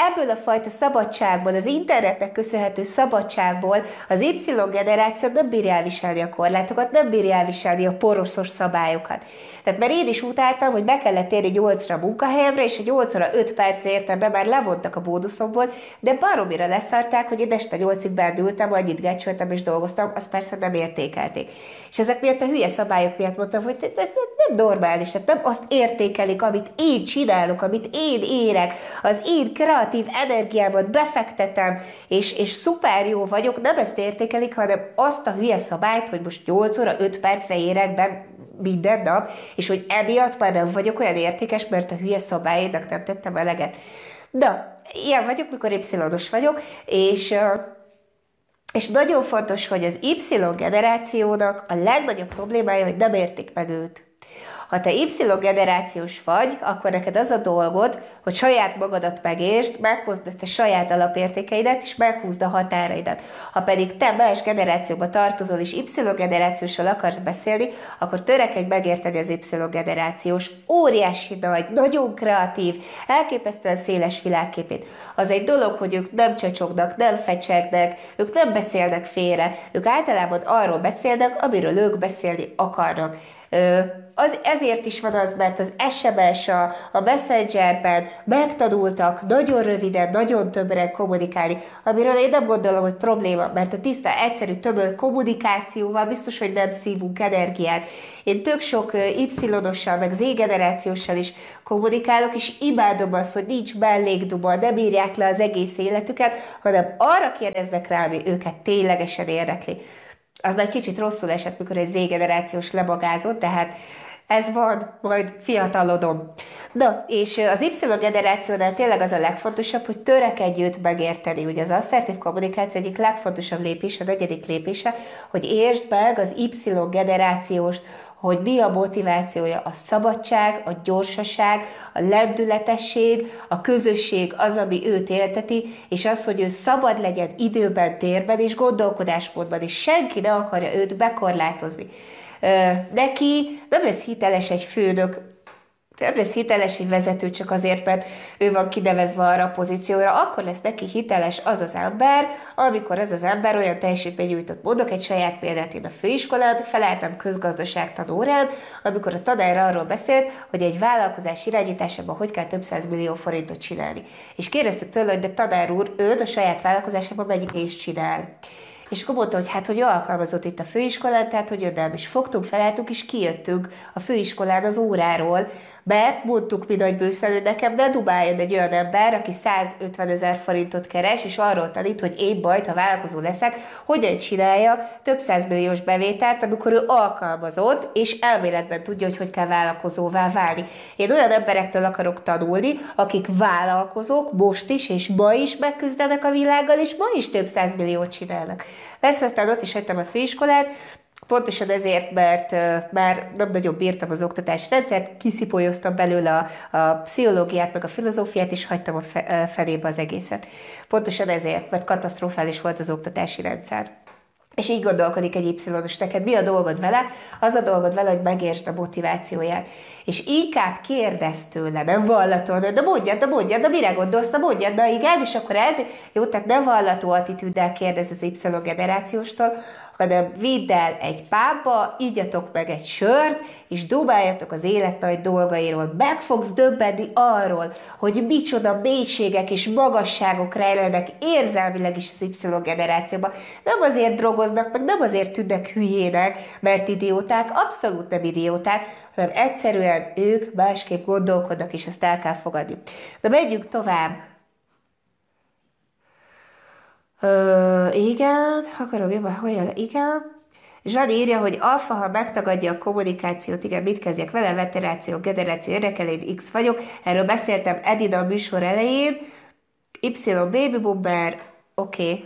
ebből a fajta szabadságból, az internetnek köszönhető szabadságból az Y generáció nem bírja elviselni a korlátokat, nem bírja elviselni a poroszos szabályokat. Tehát mert én is utáltam, hogy be kellett érni 8-ra a munkahelyemre, és a 8 5 percre értem be, már levontak a bónuszomból, de baromira leszarták, hogy én este 8-ig berdültem, annyit gecsöltem és dolgoztam, azt persze nem értékelték. És ezek miatt a hülye szabályok miatt mondtam, hogy ez nem normális, tehát nem azt értékelik, amit én csinálok, amit én érek, az én kreatív energiámat befektetem, és, és szuper jó vagyok, nem ezt értékelik, hanem azt a hülye szabályt, hogy most 8 óra 5 percre érek be minden nap, és hogy emiatt már nem vagyok olyan értékes, mert a hülye szabályénak nem tettem eleget. De ilyen vagyok, mikor y vagyok, és és nagyon fontos, hogy az Y generációnak a legnagyobb problémája, hogy nem értik meg őt. Ha te Y generációs vagy, akkor neked az a dolgod, hogy saját magadat megértsd, meghozd ezt a saját alapértékeidet, és meghúzd a határaidat. Ha pedig te más generációba tartozol, és Y generációsról akarsz beszélni, akkor törekedj megérteni az Y generációs, óriási nagy, nagyon kreatív, elképesztően széles világképét. Az egy dolog, hogy ők nem csacsognak, nem fecsegnek, ők nem beszélnek félre, ők általában arról beszélnek, amiről ők beszélni akarnak az, ezért is van az, mert az SMS, a, a Messengerben megtanultak nagyon röviden, nagyon többre kommunikálni, amiről én nem gondolom, hogy probléma, mert a tiszta, egyszerű, több kommunikációval biztos, hogy nem szívunk energiát. Én tök sok Y-ossal, meg Z-generációssal is kommunikálok, és imádom azt, hogy nincs mellékduba, nem írják le az egész életüket, hanem arra kérdeznek rá, ami őket ténylegesen érdekli az már kicsit rosszul esett, mikor egy Z-generációs lebagázott, tehát ez van, majd fiatalodom. Na, és az Y generációnál tényleg az a legfontosabb, hogy törekedj megérteni. Ugye az asszertív kommunikáció egyik legfontosabb lépés, a negyedik lépése, hogy értsd meg az Y generációst, hogy mi a motivációja, a szabadság, a gyorsaság, a lendületesség, a közösség az, ami őt élteti, és az, hogy ő szabad legyen időben, térben és gondolkodásmódban, és senki ne akarja őt bekorlátozni. Neki nem lesz hiteles egy főnök, nem lesz hiteles egy vezető csak azért, mert ő van kinevezve arra a pozícióra, akkor lesz neki hiteles az az ember, amikor ez az ember olyan teljesítmény nyújtott. Mondok egy saját példát, én a főiskolán feleltem közgazdaságtanórán, órán, amikor a tanár arról beszélt, hogy egy vállalkozás irányításában hogy kell több száz millió forintot csinálni. És kérdeztük tőle, hogy de tanár úr, ő a saját vállalkozásában mennyi pénzt csinál. És akkor mondta, hogy hát, hogy alkalmazott itt a főiskolán, tehát, hogy ödem is fogtunk, felálltunk, és kijöttünk a főiskolán az óráról, mert mondtuk mi nagy bőszelő nekem, de dubáljon egy olyan ember, aki 150 ezer forintot keres, és arról tanít, hogy én bajt, ha vállalkozó leszek, hogyan csinálja több milliós bevételt, amikor ő alkalmazott, és elméletben tudja, hogy hogy kell vállalkozóvá válni. Én olyan emberektől akarok tanulni, akik vállalkozók most is, és ma is megküzdenek a világgal, és ma is több milliót csinálnak. Persze aztán ott is hagytam a főiskolát, Pontosan ezért, mert már nem nagyon bírtam az oktatási rendszert, kiszipolyoztam belőle a, a pszichológiát, meg a filozófiát, és hagytam a felébe az egészet. Pontosan ezért, mert katasztrofális volt az oktatási rendszer. És így gondolkodik egy y neked mi a dolgod vele? Az a dolgod vele, hogy megértsd a motivációját. És inkább kérdez tőle, nem vallató, de mondjad, de mondjad, de mire gondolsz, de mondjad, de igen, és akkor ez, jó, tehát nem vallató attitűddel kérdez az Y generációstól, hanem vidd el egy pába, ígyatok meg egy sört, és dobáljatok az élet dolgairól. Meg fogsz döbbenni arról, hogy micsoda mélységek és magasságok rejlenek érzelmileg is az Y generációban. Nem azért drogoznak, meg nem azért tűnnek hülyének, mert idióták, abszolút nem idióták, hanem egyszerűen ők másképp gondolkodnak, és ezt el kell fogadni. De megyünk tovább. Ö, igen, akarom jobban, hogy igen. Zsad írja, hogy alfa, ha megtagadja a kommunikációt, igen, mit kezdjek vele, veteráció, generáció, érdekelén, X vagyok. Erről beszéltem Edida a műsor elején. Y baby boomer, oké. Okay.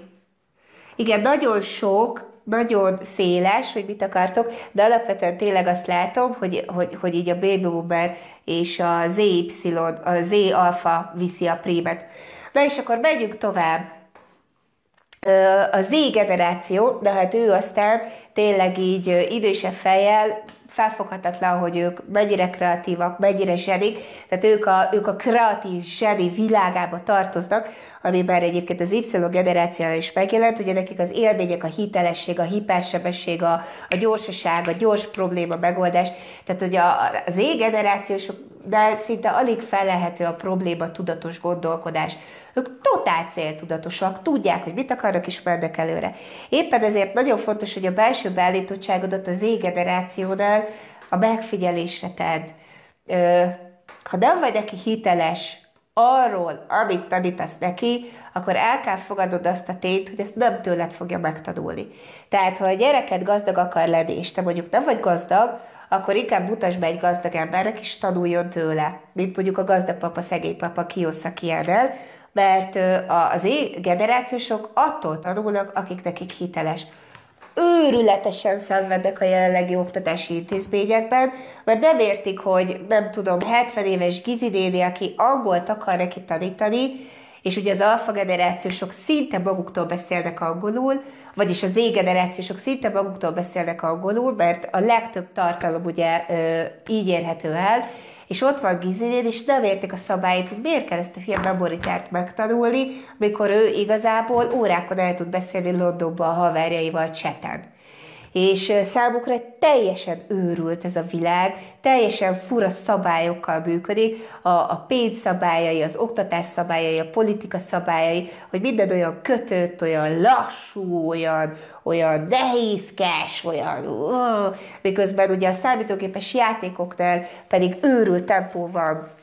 Igen, nagyon sok, nagyon széles, hogy mit akartok, de alapvetően tényleg azt látom, hogy, hogy, hogy így a baby boomer és a ZY, a Z alfa viszi a prímet. Na és akkor megyünk tovább a Z generáció, de hát ő aztán tényleg így idősebb fejjel felfoghatatlan, hogy ők mennyire kreatívak, mennyire zsedik, tehát ők a, ők a kreatív zseni világába tartoznak, amiben egyébként az Y generáció is megjelent, ugye nekik az élmények, a hitelesség, a hipersebesség, a, a gyorsaság, a gyors probléma megoldás, tehát a, az E generációsok, de szinte alig felelhető a probléma tudatos gondolkodás. Ők totál céltudatosak, tudják, hogy mit akarnak, és mennek előre. Éppen ezért nagyon fontos, hogy a belső beállítottságodat az égenerációnál a megfigyelésre tedd. Ha nem vagy neki hiteles arról, amit tanítasz neki, akkor el kell fogadod azt a tényt, hogy ezt nem tőled fogja megtanulni. Tehát, ha a gyereket gazdag akar lenni, és te mondjuk nem vagy gazdag, akkor inkább mutasd be egy gazdag embernek, és tanuljon tőle, mint mondjuk a gazdag papa, szegény papa Kiyosaki el, mert az generációsok attól tanulnak, akik nekik hiteles. Őrületesen szenvednek a jelenlegi oktatási intézményekben, mert nem értik, hogy nem tudom, 70 éves gizidéni, aki angolt akar neki tanítani, és ugye az alfa generációsok szinte maguktól beszélnek angolul, vagyis az Z generációsok szinte maguktól beszélnek angolul, mert a legtöbb tartalom ugye így érhető el, és ott van Gizinéd, és nem értik a szabályt, hogy miért kell ezt a film memoritárt megtanulni, mikor ő igazából órákon el tud beszélni Londonba a haverjaival cseten és számukra teljesen őrült ez a világ, teljesen fura szabályokkal működik, a, a pénz szabályai, az oktatás szabályai, a politika szabályai, hogy minden olyan kötött, olyan lassú, olyan, olyan nehézkes, olyan, uh, miközben ugye a számítógépes játékoknál pedig őrült tempóval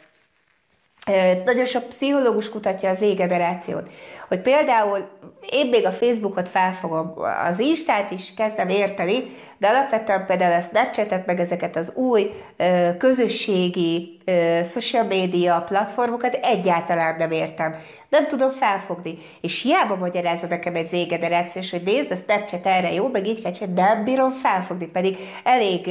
nagyon sok pszichológus kutatja az égenerációt, hogy például én még a Facebookot felfogom, az Instát is kezdem érteni, de alapvetően például a Snapchatet, meg ezeket az új ö, közösségi ö, social media platformokat egyáltalán nem értem. Nem tudom felfogni. És hiába magyarázza nekem egy Z-generációs, hogy nézd, a Snapchat erre jó, meg így kell nem bírom felfogni, pedig elég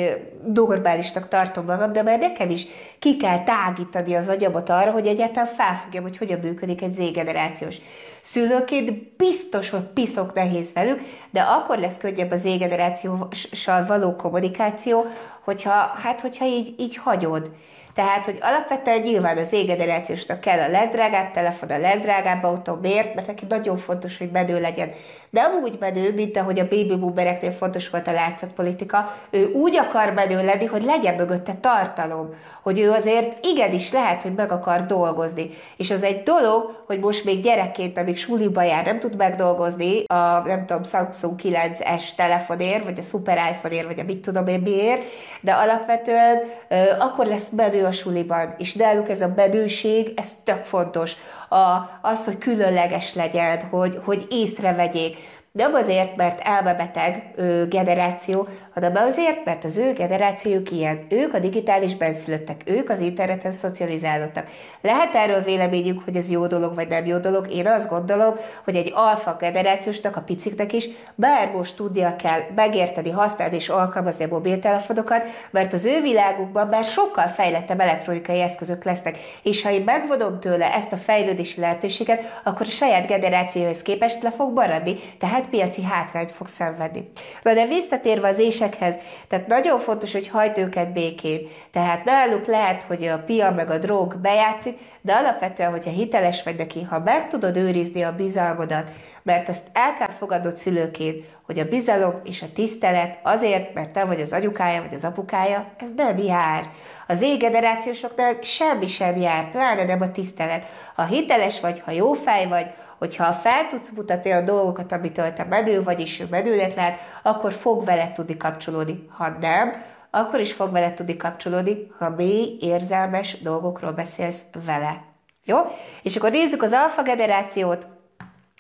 normálisnak tartom magam, de már nekem is ki kell tágítani az agyamat arra, hogy egyáltalán felfogjam, hogy hogyan működik egy Z-generációs. Szülőként biztos, hogy piszok nehéz velük, de akkor lesz könnyebb az Z-generációval való kommunikáció, hogyha, hát, hogyha így, így hagyod. Tehát, hogy alapvetően nyilván az égenerációsnak kell a legdrágább telefon, a legdrágább autó, miért? Mert neki nagyon fontos, hogy bedő legyen. De amúgy bedő, mint ahogy a baby boomereknél fontos volt a látszatpolitika, ő úgy akar bedő lenni, hogy legyen mögötte tartalom, hogy ő azért igenis lehet, hogy meg akar dolgozni. És az egy dolog, hogy most még gyerekként, amíg suliba jár, nem tud megdolgozni a, nem tudom, Samsung 9S telefonért, vagy a Super iPhone-ért, vagy a mit tudom én miért, de alapvetően ö, akkor lesz bedő a suliban, és náluk ez a bedőség, ez tök fontos. A, az, hogy különleges legyen, hogy, hogy észrevegyék nem azért, mert elmebeteg ő, generáció, hanem azért, mert az ő generációjuk ilyen. Ők a digitális benszülöttek, ők az interneten szocializálódtak. Lehet erről véleményük, hogy ez jó dolog, vagy nem jó dolog. Én azt gondolom, hogy egy alfa generációsnak, a piciknek is bár most tudnia kell megérteni, használni és alkalmazni a mobiltelefonokat, mert az ő világukban már sokkal fejlettebb elektronikai eszközök lesznek. És ha én megvonom tőle ezt a fejlődési lehetőséget, akkor a saját generációhoz képest le fog maradni. Tehát piaci hátrányt fog szenvedni. Na de visszatérve az ésekhez, tehát nagyon fontos, hogy hajt őket békén. Tehát náluk lehet, hogy a pia meg a drog bejátszik, de alapvetően, hogyha hiteles vagy neki, ha meg tudod őrizni a bizalmodat, mert ezt el kell fogadnod szülőként, hogy a bizalom és a tisztelet azért, mert te vagy az anyukája vagy az apukája, ez nem jár. Az égenerációsoknál semmi sem jár, pláne nem a tisztelet. Ha hiteles vagy, ha jó fej vagy, hogyha fel tudsz mutatni a dolgokat, amitől te medő vagy, és ő medőnek lehet, akkor fog vele tudni kapcsolódni. Ha nem, akkor is fog vele tudni kapcsolódni, ha mély, érzelmes dolgokról beszélsz vele. Jó? És akkor nézzük az alfa generációt,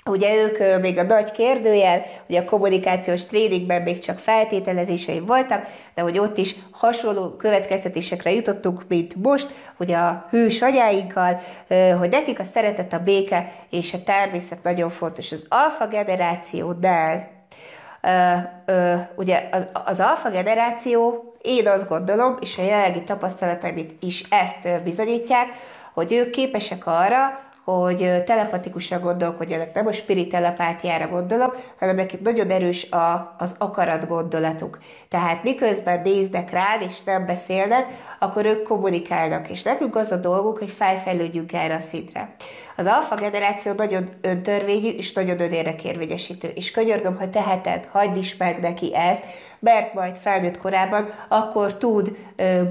Ugye ők még a nagy kérdőjel, ugye a kommunikációs tréningben még csak feltételezései voltak, de hogy ott is hasonló következtetésekre jutottunk, mint most, hogy a hős anyáinkkal, hogy nekik a szeretet, a béke és a természet nagyon fontos. Az alfa generációnál, ugye az, az alfa generáció, én azt gondolom, és a jelenlegi tapasztalataim is ezt bizonyítják, hogy ők képesek arra, hogy telepatikusan gondolkodjanak, nem a spirit telepátiára gondolok, hanem nekik nagyon erős a, az akarat gondolatuk. Tehát miközben néznek rád, és nem beszélnek, akkor ők kommunikálnak, és nekünk az a dolguk, hogy felfejlődjünk erre a szintre. Az alfa generáció nagyon öntörvényű és nagyon önérdekérvényesítő, és könyörgöm, ha teheted, hagyd is meg neki ezt, mert majd felnőtt korában akkor tud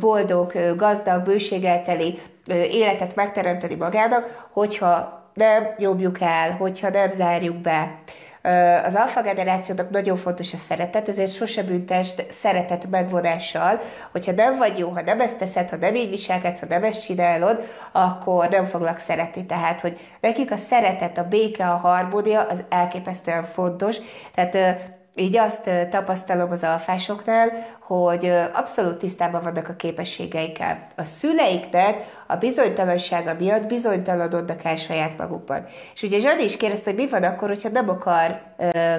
boldog, gazdag, bőségelteli életet megteremteni magának, hogyha nem jobbjuk el, hogyha nem zárjuk be. Az alfa generációnak nagyon fontos a szeretet, ezért sose büntest szeretet megvonással, hogyha nem vagy jó, ha nem ezt teszed, ha nem így viselkedsz, ha nem ezt csinálod, akkor nem foglak szeretni. Tehát, hogy nekik a szeretet, a béke, a harmónia az elképesztően fontos. Tehát így azt tapasztalom az alfásoknál, hogy abszolút tisztában vannak a képességeikkel. A szüleiknek a bizonytalansága miatt bizonytalanodnak el saját magukban. És ugye Zsadi is kérdezte, hogy mi van akkor, hogyha nem akar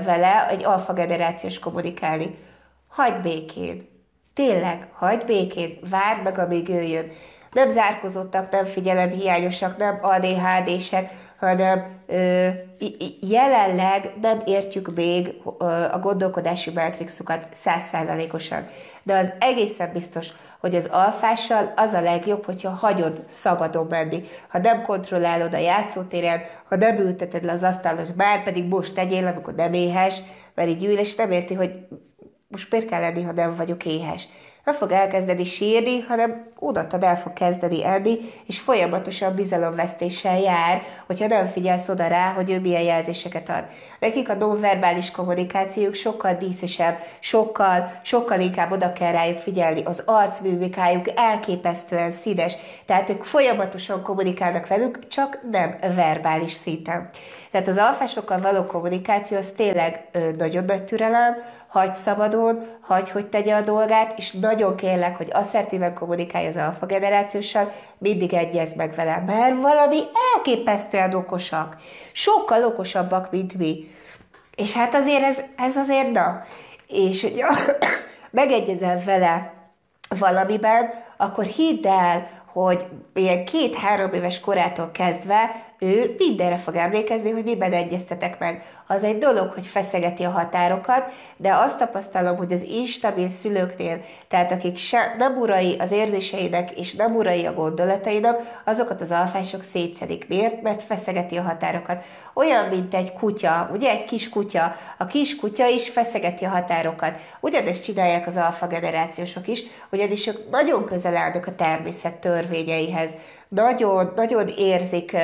vele egy alfa generációs kommunikálni. Hagyd békén. Tényleg, hagyd békén, várd meg, amíg ő jön nem zárkozottak, nem figyelemhiányosak, nem ADHD-sek, hanem ö, jelenleg nem értjük még a gondolkodási matrixukat százszázalékosan. De az egészen biztos, hogy az alfással az a legjobb, hogyha hagyod szabadon menni. Ha nem kontrollálod a játszótéren, ha nem ülteted le az asztalon, bár pedig most tegyél, amikor nem éhes, mert így ül, és nem érti, hogy most miért kell lenni, ha nem vagyok éhes nem fog elkezdeni sírni, hanem odattad el fog kezdeni enni, és folyamatosan bizalomvesztéssel jár, hogyha nem figyelsz oda rá, hogy ő milyen jelzéseket ad. Nekik a nonverbális kommunikációk sokkal díszesebb, sokkal, sokkal inkább oda kell rájuk figyelni. Az arcművikájuk elképesztően színes, tehát ők folyamatosan kommunikálnak velük, csak nem verbális szinten. Tehát az alfásokkal való kommunikáció az tényleg ö, nagyon nagy türelem, hagyd szabadon, hagyd, hogy tegye a dolgát, és nagyon kérlek, hogy asszertíven kommunikálj az alfa generációssal, mindig egyez meg vele, mert valami elképesztően okosak. Sokkal okosabbak, mint mi. És hát azért ez, ez azért na. És hogy [coughs] megegyezel vele valamiben, akkor hidd el, hogy ilyen két-három éves korától kezdve ő mindenre fog emlékezni, hogy miben egyeztetek meg. Az egy dolog, hogy feszegeti a határokat, de azt tapasztalom, hogy az instabil szülőknél, tehát akik se, nem urai az érzéseinek és nem urai a gondolatainak, azokat az alfások szétszedik. Miért? Mert feszegeti a határokat. Olyan, mint egy kutya, ugye egy kis kutya. A kis kutya is feszegeti a határokat. Ugyanezt csinálják az alfa generációsok is, ugyanis ők nagyon közel állnak a természet törvényeihez nagyon, nagyon érzik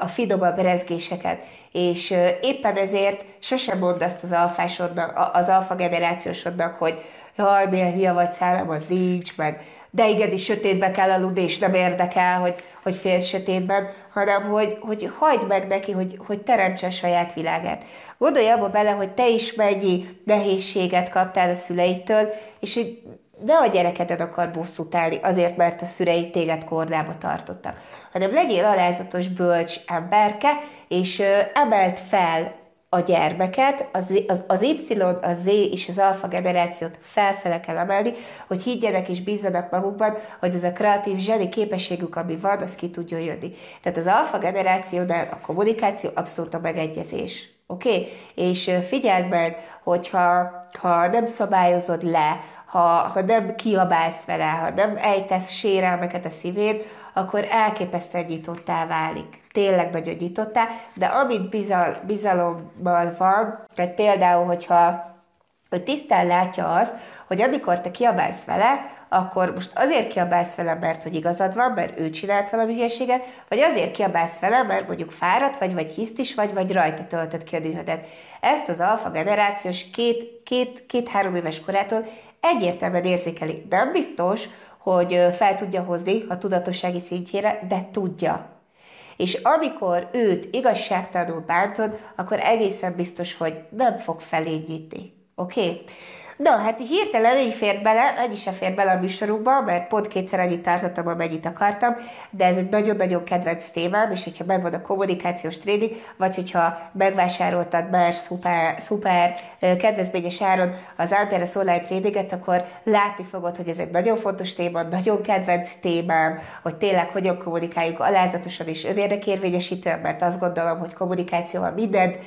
a finomabb rezgéseket, és éppen ezért sosem mondd azt az alfásodnak, az alfa generációsodnak, hogy jaj, milyen hülye vagy szállam, az nincs, meg de igen, is sötétbe kell aludni, és nem érdekel, hogy, hogy félsz sötétben, hanem hogy, hogy hagyd meg neki, hogy, hogy teremtse a saját világát. Gondolj abba bele, hogy te is mennyi nehézséget kaptál a szüleitől, és hogy ne a gyerekeden akar bosszút állni azért, mert a szüleid téged kordába tartottak, hanem legyél alázatos, bölcs emberke, és emelt fel a gyermeket, az, az, az Y, a Z és az alfa generációt felfele kell emelni, hogy higgyenek és bízzanak magukban, hogy ez a kreatív zseni képességük, ami van, az ki tudjon jönni. Tehát az alfa generációnál a kommunikáció abszolút a megegyezés. Oké? Okay? És figyeld meg, hogyha ha nem szabályozod le ha, ha nem kiabálsz vele, ha nem ejtesz sérelmeket a szívéd, akkor elképesztően nyitottá válik. Tényleg nagyon nyitottá, de amit bizal, bizalommal van, tehát például, hogyha hogy tisztán látja azt, hogy amikor te kiabálsz vele, akkor most azért kiabálsz vele, mert hogy igazad van, mert ő csinált valami hülyeséget, vagy azért kiabálsz vele, mert mondjuk fáradt vagy, vagy hisztis vagy, vagy rajta töltött ki a dühödet. Ezt az alfa generációs két, két, két-három éves korától egyértelműen érzékeli. Nem biztos, hogy fel tudja hozni a tudatossági szintjére, de tudja. És amikor őt igazságtalanul bántod, akkor egészen biztos, hogy nem fog felé nyitni. Oké? Okay? Na, hát hirtelen így fér bele, ennyi se fér bele a műsorukba, mert pont kétszer annyit tartottam, amennyit akartam, de ez egy nagyon-nagyon kedvenc témám, és hogyha megvan a kommunikációs tréning, vagy hogyha megvásároltad már szuper, szuper kedvezményes áron az Antares online tréninget, akkor látni fogod, hogy ez egy nagyon fontos téma, nagyon kedvenc témám, hogy tényleg hogyan kommunikáljuk alázatosan és önérdekérvényesítően, mert azt gondolom, hogy kommunikációval mindent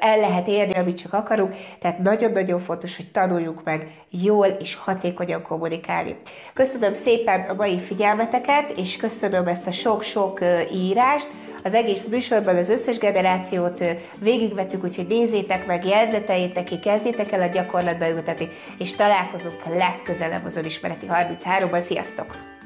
el lehet érni, amit csak akarunk, tehát nagyon-nagyon fontos, hogy tanulj tanuljuk meg jól és hatékonyan kommunikálni. Köszönöm szépen a mai figyelmeteket, és köszönöm ezt a sok-sok írást, az egész műsorban az összes generációt végigvettük, úgyhogy nézzétek meg, jegyzeteitek ki, kezdjétek el a gyakorlatba ültetni, és találkozunk legközelebb az Önismereti 33-ban. Sziasztok!